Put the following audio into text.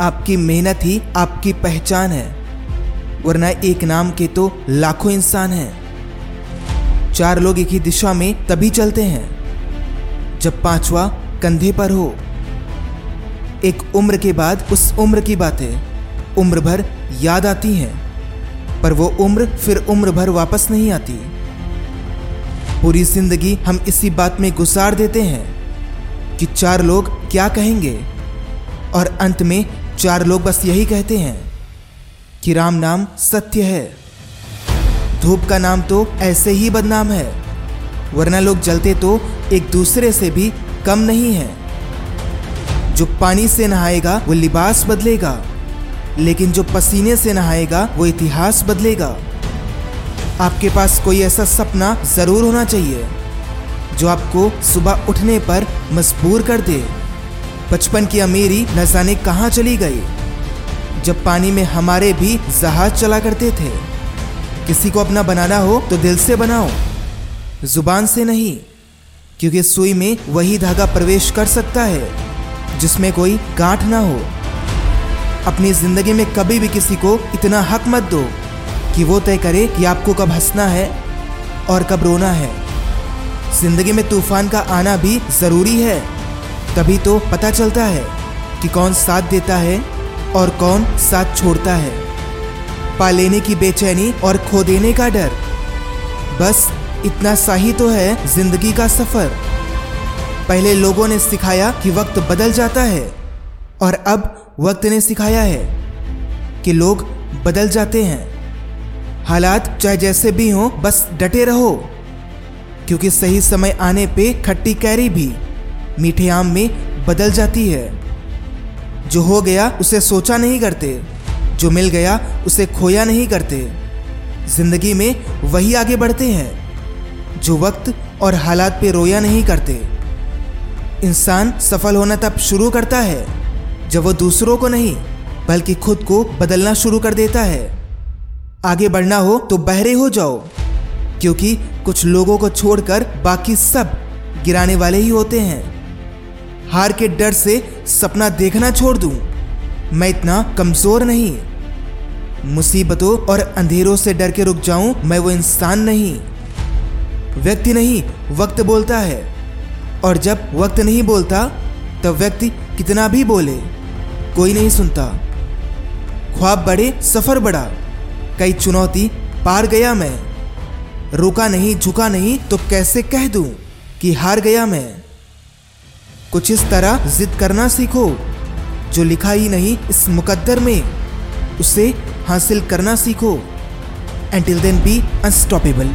आपकी मेहनत ही आपकी पहचान है। वरना एक नाम के तो लाखों इंसान हैं। चार लोग एक ही दिशा में तभी चलते हैं, जब पांचवा कंधे पर हो। एक उम्र के बाद उस उम्र की बातें, उम्र भर याद आती हैं, पर वो उम्र फिर उम्र भर वापस नहीं आती। पूरी ज़िंदगी हम इसी बात में गुजार देते हैं कि चार लोग क्या कहेंगे? और अंत में चार लोग बस यही कहते हैं कि राम नाम सत्य है। धूप का नाम तो ऐसे ही बदनाम है, वरना लोग जलते तो एक दूसरे से भी कम नहीं है। जो पानी से नहाएगा, वो लिबास बदलेगा, लेकिन जो पसीने से नहाएगा, वो इतिहास बदलेगा। आपके पास कोई ऐसा सपना ज़रूर होना चाहिए, जो आपको सुबह उठने पर मजबूर कर दे। बचपन की अमीरी न जाने कहाँ चली गई, जब पानी में हमारे भी जहाज़ चला करते थे। किसी को अपना बनाना हो तो दिल से बनाओ, ज़ुबान से नहीं, क्योंकि सुई में वही धागा प्रवेश कर सकता है, जिसमें कोई गांठ ना हो। अपनी ज़िंदगी में कभी भी किसी को इतना हक मत दो कि वो तय करे कि आपको कब हंसना है और कब रोना है। ज़िंदगी में तूफ़ान का आना भी ज़रूरी है। तभी तो पता चलता है कि कौन साथ देता है और कौन साथ छोड़ता है। पा लेने की बेचैनी और खो देने का डर। बस इतना सा ही तो है ज़िंदगी का सफ़र। पहले लोगों ने सिखाया कि वक्त बदल जाता है और अब वक्त ने सिखाया है कि लोग बदल जाते हैं। हालात चाहे जैसे भी हों, बस डटे रहो, क्योंकि सही समय आने पे खट्टी कैरी भी। मीठे आम में बदल जाती है। जो हो गया, उसे सोचा नहीं करते। जो मिल गया, उसे खोया नहीं करते। ज़िंदगी में वही आगे बढ़ते हैं, जो वक्त और हालात पे रोया नहीं करते। इंसान सफल होना तब शुरू करता है, जब वो दूसरों को नहीं, बल्कि खुद को बदलना शुरू कर देता है। आगे बढ़ना हो तो बहरे हो जाओ, क्योंकि कुछ लोगों को छोड़कर बाकी सब गिराने वाले ही होते हैं। हार के डर से सपना देखना छोड़ दूँ? मैं इतना कमज़ोर नहीं। मुसीबतों और अंधेरों से डर के रुक जाऊँ, मैं वो इंसान नहीं। व्यक्ति नहीं, वक्त बोलता है। और जब वक्त नहीं बोलता, तब व्यक्ति कितना भी बोले, कोई नहीं सुनता। ख्वाब बड़े सफ़र बड़ा कई चुनौती पार गया मैं। रुका नहीं, झुका नहीं तो कैसे कह दूँ कि हार गया मैं? कुछ इस तरह जिद करना सीखो, जो लिखा ही नहीं इस मुकद्दर में, उसे हासिल करना सीखो। Until then be unstoppable